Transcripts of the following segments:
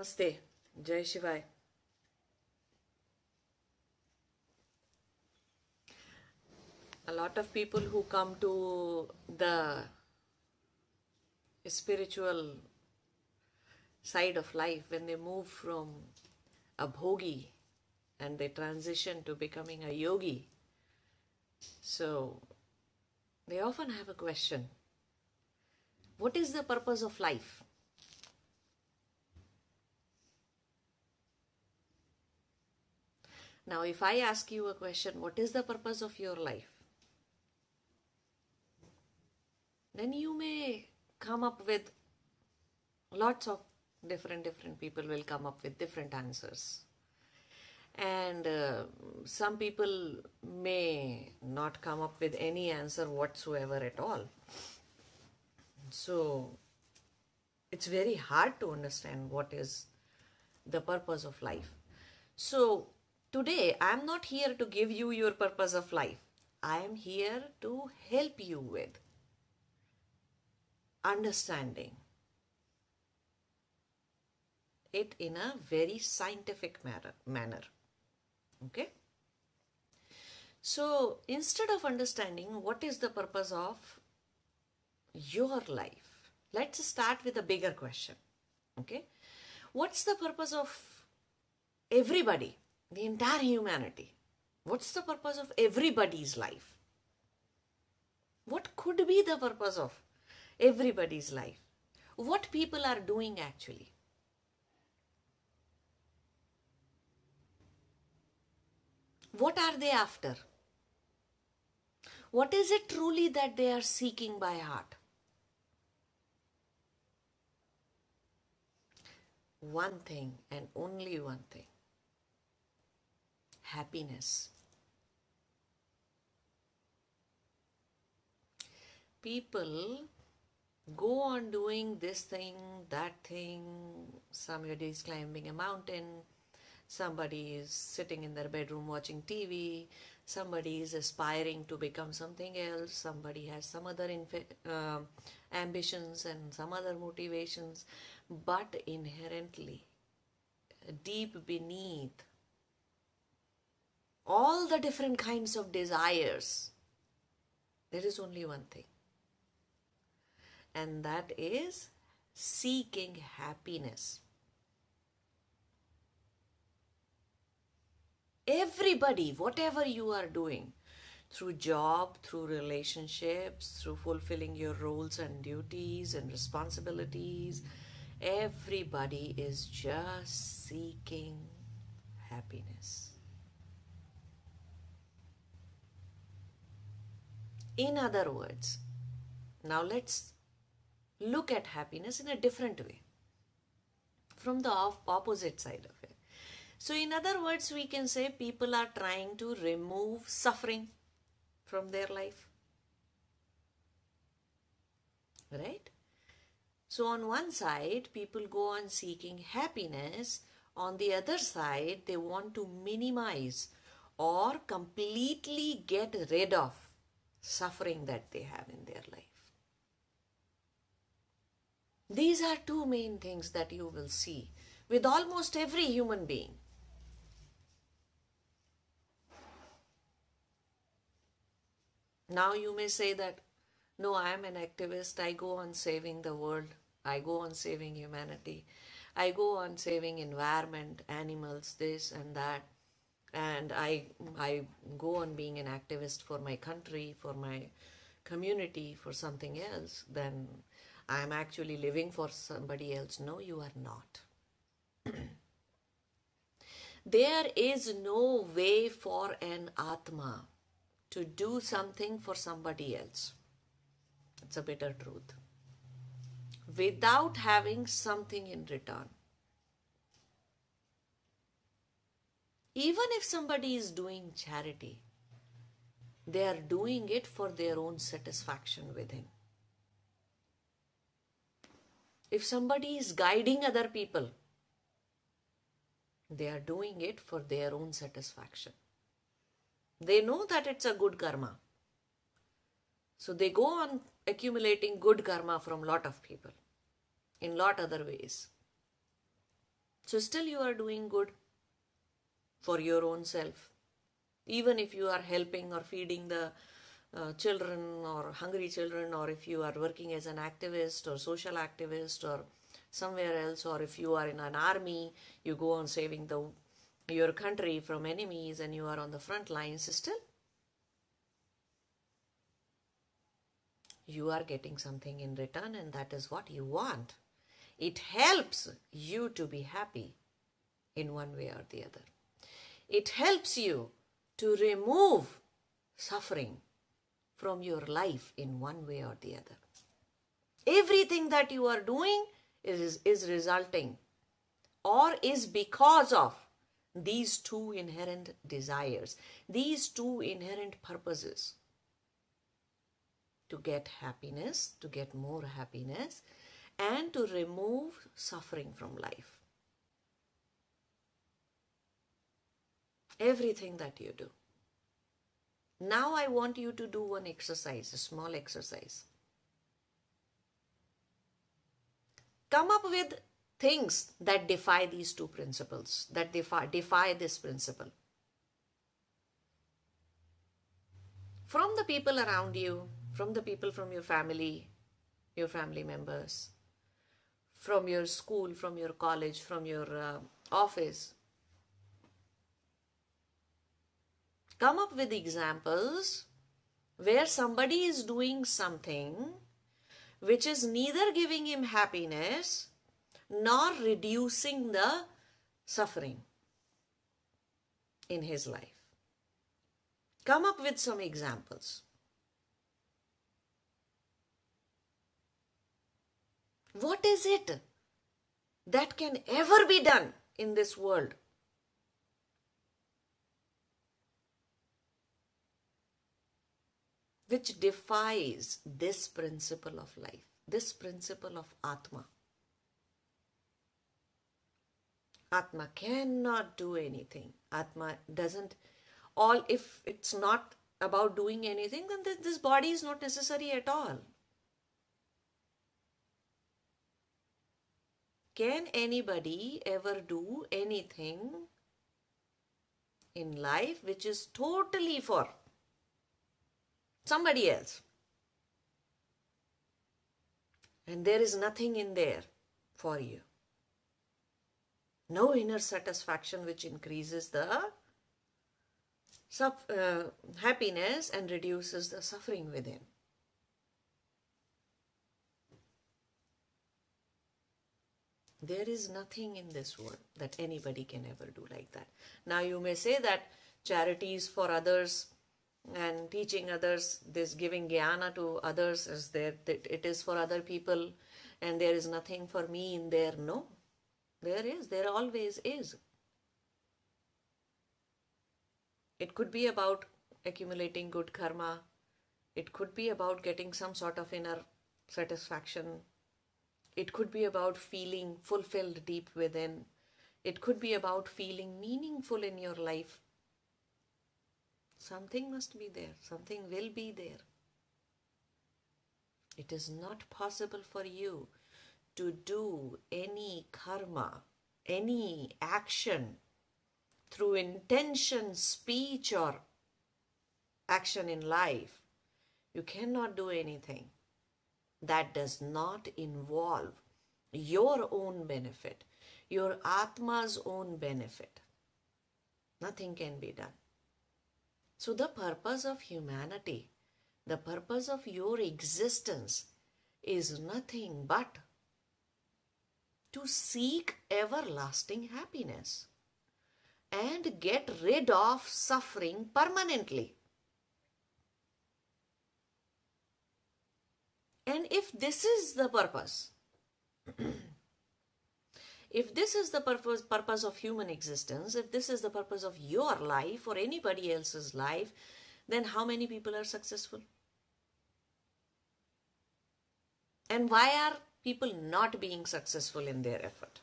Namaste. Jai Shivaya. A lot of people who come to the spiritual side of life, when they move from a bhogi and they transition to becoming a yogi, so they often have a question What is the purpose of life? Now, if I ask you a question, what is the purpose of your life? Then you may come up with lots of different different people will come up with different answers. And uh, some people may not come up with any answer whatsoever at all. So it's very hard to understand what is the purpose of life. So today i am not here to give you your purpose of life i am here to help you with understanding it in a very scientific manner, manner. Okay? So instead of understanding what is the purpose of your life, let's start with a bigger question. Okay? What's the purpose of everybody, the entire humanity? What's the purpose of everybody's life? What could be the purpose of everybody's life? What people are doing actually? What are they after? What is it truly that they are seeking by heart? One thing and only one thing happiness. People go on doing this thing, that thing, somebody is climbing a mountain, somebody is sitting in their bedroom watching TV, somebody is aspiring to become something else, somebody has some other uh, ambitions and some other motivations, but inherently, deep beneath all the different kinds of desires, there is only one thing, and that is seeking happiness. everybody whatever you are doing through job through relationships through fulfilling your roles and duties and responsibilities everybody is just seeking happiness in other words now let's look at happiness in a different way from the opposite side of it so, in other words, we can say people are trying to remove suffering from their life. Right? So, on one side, people go on seeking happiness. On the other side, they want to minimize or completely get rid of suffering that they have in their life. These are two main things that you will see with almost every human being. Now you may say that, no, I am an activist. I go on saving the world. I go on saving humanity. I go on saving environment, animals, this and that. And I, I go on being an activist for my country, for my community, for something else. Then I am actually living for somebody else. No, you are not. there is no way for an Atma to do something for somebody else. It's a bitter truth. Without having something in return. Even if somebody is doing charity, they are doing it for their own satisfaction with Him. If somebody is guiding other people, they are doing it for their own satisfaction. They know that it's a good karma. So they go on accumulating good karma from lot of people in lot other ways. So, still, you are doing good for your own self. Even if you are helping or feeding the uh, children or hungry children, or if you are working as an activist or social activist or somewhere else, or if you are in an army, you go on saving the your country from enemies and you are on the front lines still you are getting something in return and that is what you want it helps you to be happy in one way or the other it helps you to remove suffering from your life in one way or the other everything that you are doing is, is resulting or is because of these two inherent desires, these two inherent purposes to get happiness, to get more happiness, and to remove suffering from life. Everything that you do. Now I want you to do one exercise, a small exercise. Come up with things that defy these two principles, that defy, defy this principle. From the people around you, from the people from your family, your family members, from your school, from your college, from your uh, office. Come up with examples where somebody is doing something which is neither giving him happiness nor reducing the suffering in his life. Come up with some examples. What is it that can ever be done in this world? Which defies this principle of life, this principle of Atma. Atma cannot do anything. Atma doesn't, all, if it's not about doing anything, then this, body is not necessary at all. Can anybody ever do anything in life which is totally for somebody else? And there is nothing in there for you no inner satisfaction which increases the uh, happiness and reduces the suffering within. There is nothing in this world that anybody can ever do like that. Now you may say that charities for others and teaching others, this giving jnana to others is there, that it is for other people and there is nothing for me in there. No, there is, there always is. It could be about accumulating good karma. It could be about getting some sort of inner satisfaction. It could be about feeling fulfilled deep within. It could be about feeling meaningful in your life. Something must be there, something will be there. It is not possible for you to do any karma, any action through intention, speech, or action in life, you cannot do anything that does not involve your own benefit, your Atma's own benefit. Nothing can be done. So, the purpose of humanity, the purpose of your existence is nothing but to seek everlasting happiness and get rid of suffering permanently. And if this is the purpose, if this is the purpose, purpose of human existence, if this is the purpose of your life or anybody else's life, then how many people are successful? And why are people not being successful in their effort.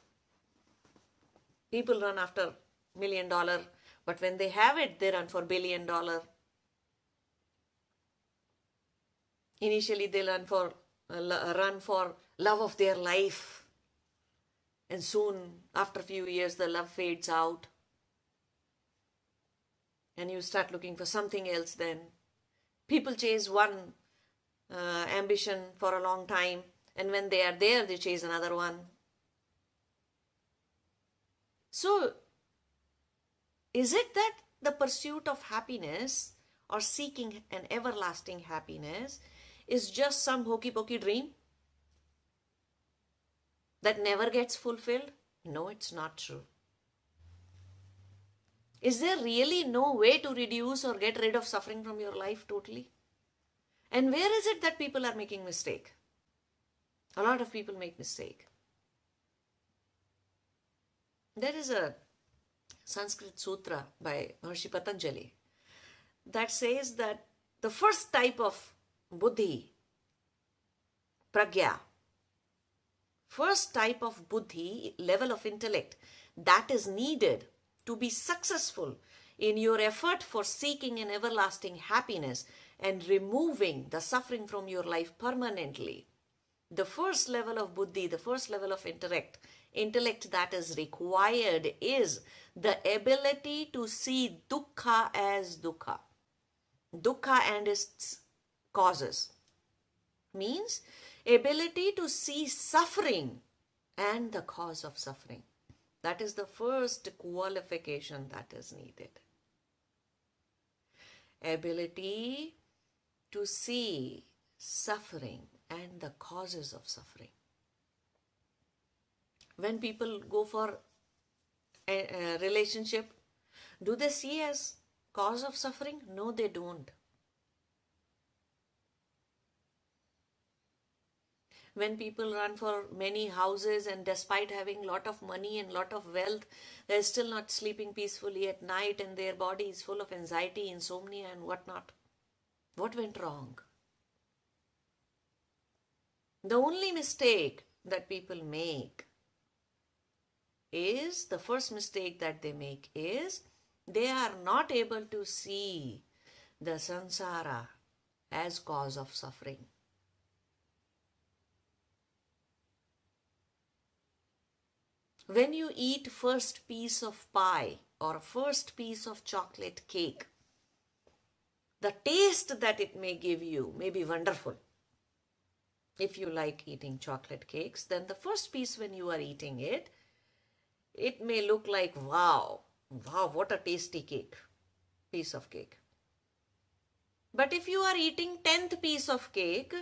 People run after million dollar, but when they have it, they run for billion dollar. Initially, they run for uh, run for love of their life. And soon, after a few years, the love fades out. And you start looking for something else then. People chase one uh, ambition for a long time, and when they are there, they chase another one. So, is it that the pursuit of happiness or seeking an everlasting happiness is just some hokey pokey dream that never gets fulfilled? No, it's not true. Is there really no way to reduce or get rid of suffering from your life totally? And where is it that people are making mistake? A lot of people make mistake. There is a Sanskrit sutra by Maharshi Patanjali that says that the first type of buddhi, pragya, first type of buddhi, level of intellect that is needed to be successful in your effort for seeking an everlasting happiness and removing the suffering from your life permanently. The first level of buddhi, the first level of intellect, intellect that is required is the ability to see dukkha as dukkha. Dukkha and its causes means ability to see suffering and the cause of suffering. That is the first qualification that is needed. Ability to see suffering and the causes of suffering. When people go for a, a relationship, do they see as cause of suffering? No, they don't. When people run for many houses and despite having lot of money and lot of wealth they're still not sleeping peacefully at night and their body is full of anxiety insomnia and whatnot what went wrong? The only mistake that people make is the first mistake that they make is they are not able to see the samsara as cause of suffering. When you eat first piece of pie or first piece of chocolate cake, the taste that it may give you may be wonderful. If you like eating chocolate cakes, then the first piece when you are eating it, it may look like, wow, wow, what a tasty cake, piece of cake. But if you are eating 10th piece of cake,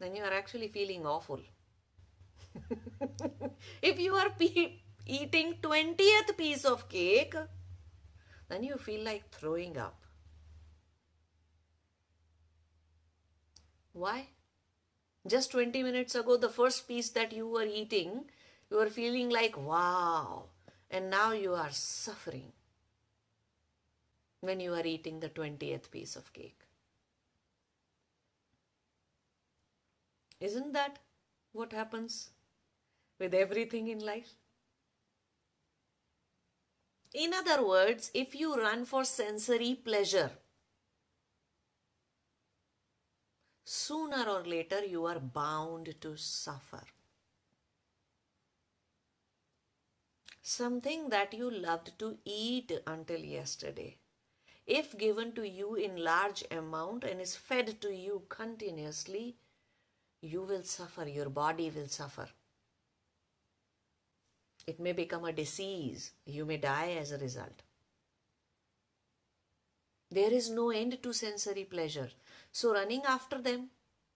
then you are actually feeling awful. if you are eating 20th piece of cake, then you feel like throwing up. Why? Just 20 minutes ago, the first piece that you were eating, you were feeling like, wow, and now you are suffering when you are eating the 20th piece of cake. Isn't that what happens with everything in life? In other words, if you run for sensory pleasure, sooner or later you are bound to suffer. Something that you loved to eat until yesterday, if given to you in large amount and is fed to you continuously, you will suffer, your body will suffer. It may become a disease. You may die as a result. There is no end to sensory pleasure. So, running after them,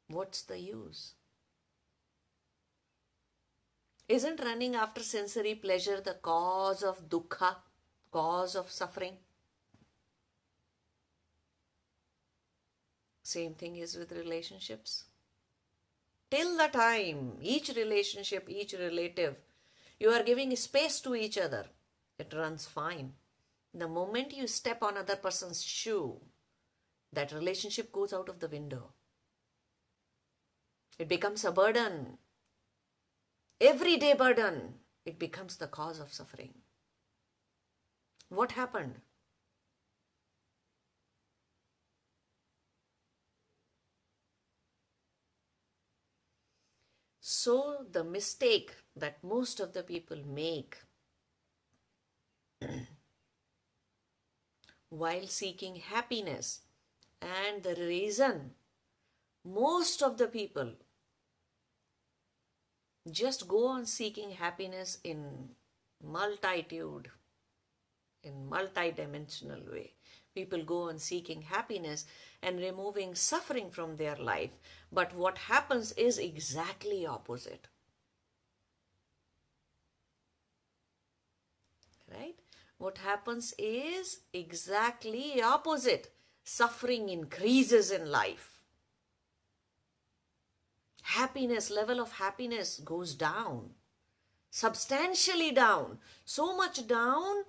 what's the use? Isn't running after sensory pleasure the cause of dukkha, cause of suffering? Same thing is with relationships. Till the time each relationship, each relative you are giving space to each other. It runs fine. The moment you step on other person's shoe, that relationship goes out of the window. It becomes a burden. Everyday burden. It becomes the cause of suffering. What happened? So, the mistake that most of the people make while seeking happiness, and the reason most of the people just go on seeking happiness in multitude, in multi-dimensional way. People go on seeking happiness and removing suffering from their life. But what happens is exactly opposite. Right? What happens is exactly opposite. Suffering increases in life happiness, level of happiness goes down, substantially down, so much down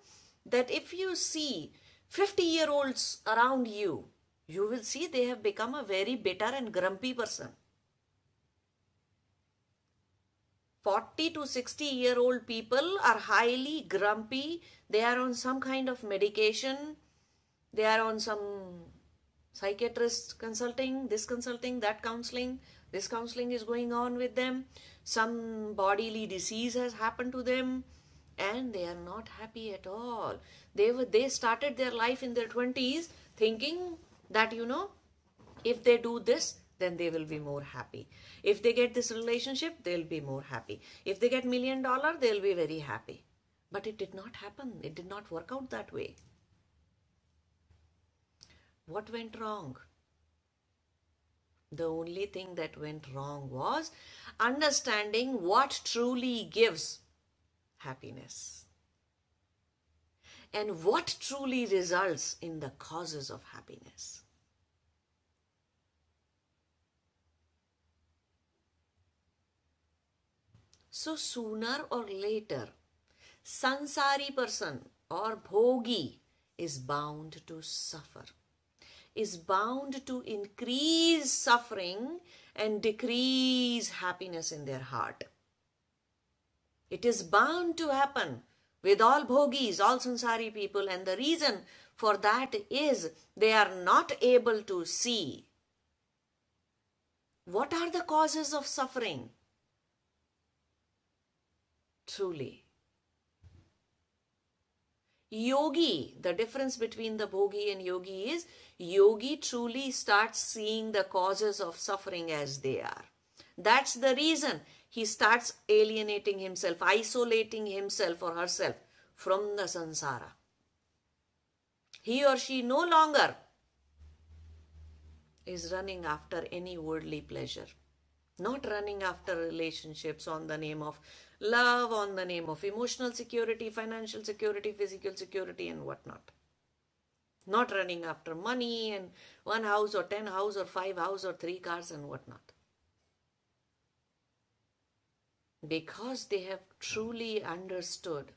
that if you see 50 year olds around you, you will see they have become a very bitter and grumpy person. 40 to 60 year old people are highly grumpy. They are on some kind of medication. They are on some psychiatrist consulting, this consulting, that counseling. This counseling is going on with them. Some bodily disease has happened to them and they are not happy at all. They were they started their life in their 20s thinking that you know if they do this then they will be more happy. If they get this relationship, they'll be more happy. If they get million dollar, they'll be very happy. But it did not happen. It did not work out that way. What went wrong? The only thing that went wrong was understanding what truly gives happiness and what truly results in the causes of happiness. So sooner or later, sansari person or bhogi is bound to suffer is bound to increase suffering and decrease happiness in their heart. It is bound to happen with all bhogis, all sansari people, and the reason for that is they are not able to see what are the causes of suffering. Truly, Yogi, the difference between the bhogi and yogi is yogi truly starts seeing the causes of suffering as they are. That's the reason he starts alienating himself, isolating himself or herself from the sansara. He or she no longer is running after any worldly pleasure, not running after relationships on the name of love on the name of emotional security, financial security, physical security, and whatnot. Not running after money and one house or ten house or five house or three cars and whatnot. Because they have truly understood.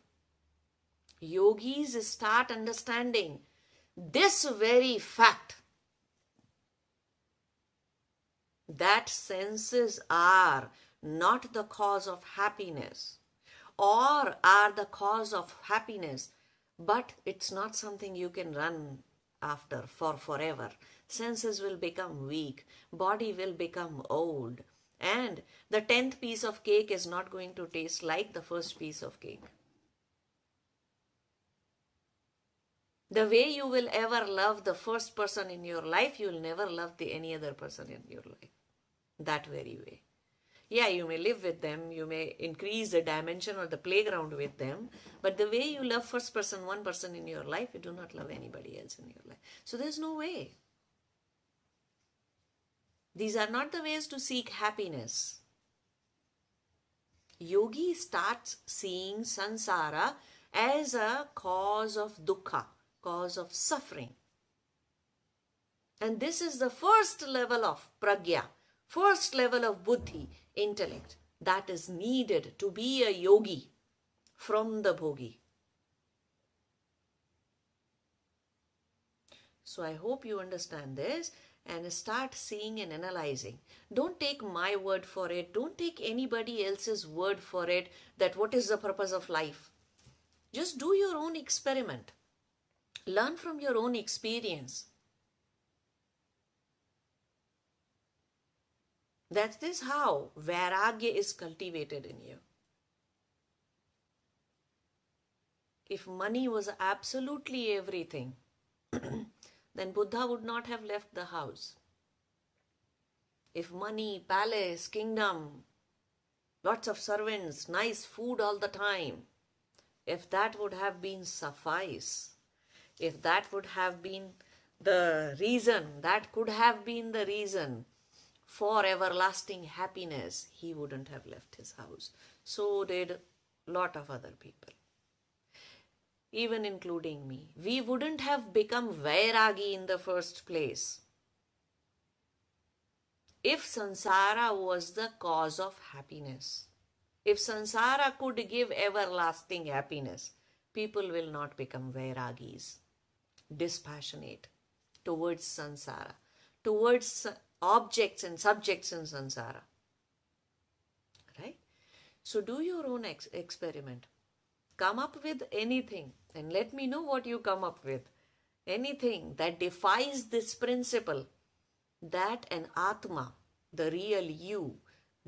Yogis start understanding this very fact that senses are not the cause of happiness or are the cause of happiness, but it's not something you can run after for forever. Senses will become weak, body will become old, and the tenth piece of cake is not going to taste like the first piece of cake. The way you will ever love the first person in your life, you will never love the any other person in your life. That very way yeah, you may live with them, you may increase the dimension or the playground with them, but the way you love first person, one person in your life, you do not love anybody else in your life. So there's no way. These are not the ways to seek happiness. Yogi starts seeing sansara as a cause of dukkha, cause of suffering. And this is the first level of pragya, first level of buddhi, intellect that is needed to be a yogi from the bhogi. So I hope you understand this and start seeing and analyzing. Don't take my word for it. Don't take anybody else's word for it that what is the purpose of life. Just do your own experiment. Learn from your own experience. That is how Vairagya is cultivated in you. If money was absolutely everything, then Buddha would not have left the house. If money, palace, kingdom, lots of servants, nice food all the time, if that would have been suffice, if that would have been the reason, that could have been the reason for everlasting happiness, he wouldn't have left his house. So did lot of other people. Even including me. We wouldn't have become Vairagi in the first place if sansara was the cause of happiness. If sansara could give everlasting happiness, people will not become vairagis, dispassionate towards sansara, towards objects and subjects in sansara. Right? So do your own ex- experiment. Come up with anything and let me know what you come up with. Anything that defies this principle that an Atma, the real you,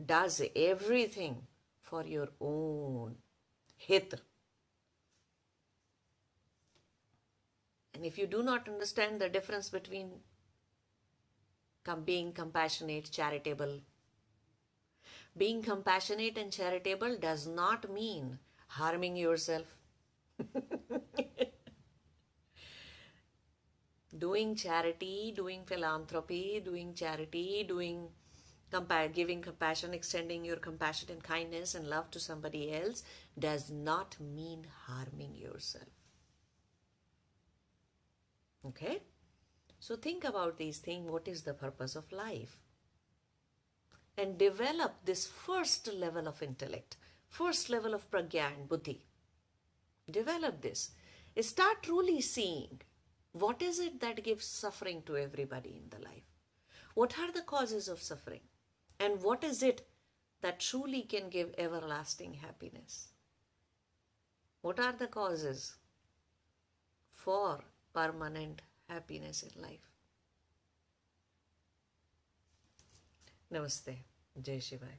does everything for your own hit. And if you do not understand the difference between being compassionate, charitable, being compassionate and charitable does not mean harming yourself. doing charity, doing philanthropy, doing charity, doing compa- giving compassion, extending your compassion and kindness and love to somebody else does not mean harming yourself. Okay? So think about these things. What is the purpose of life? And develop this first level of intellect, first level of pragya and buddhi. Develop this. Start truly seeing what is it that gives suffering to everybody in the life? What are the causes of suffering? And what is it that truly can give everlasting happiness? What are the causes for permanent happiness in life? Namaste. Jai Shivaya.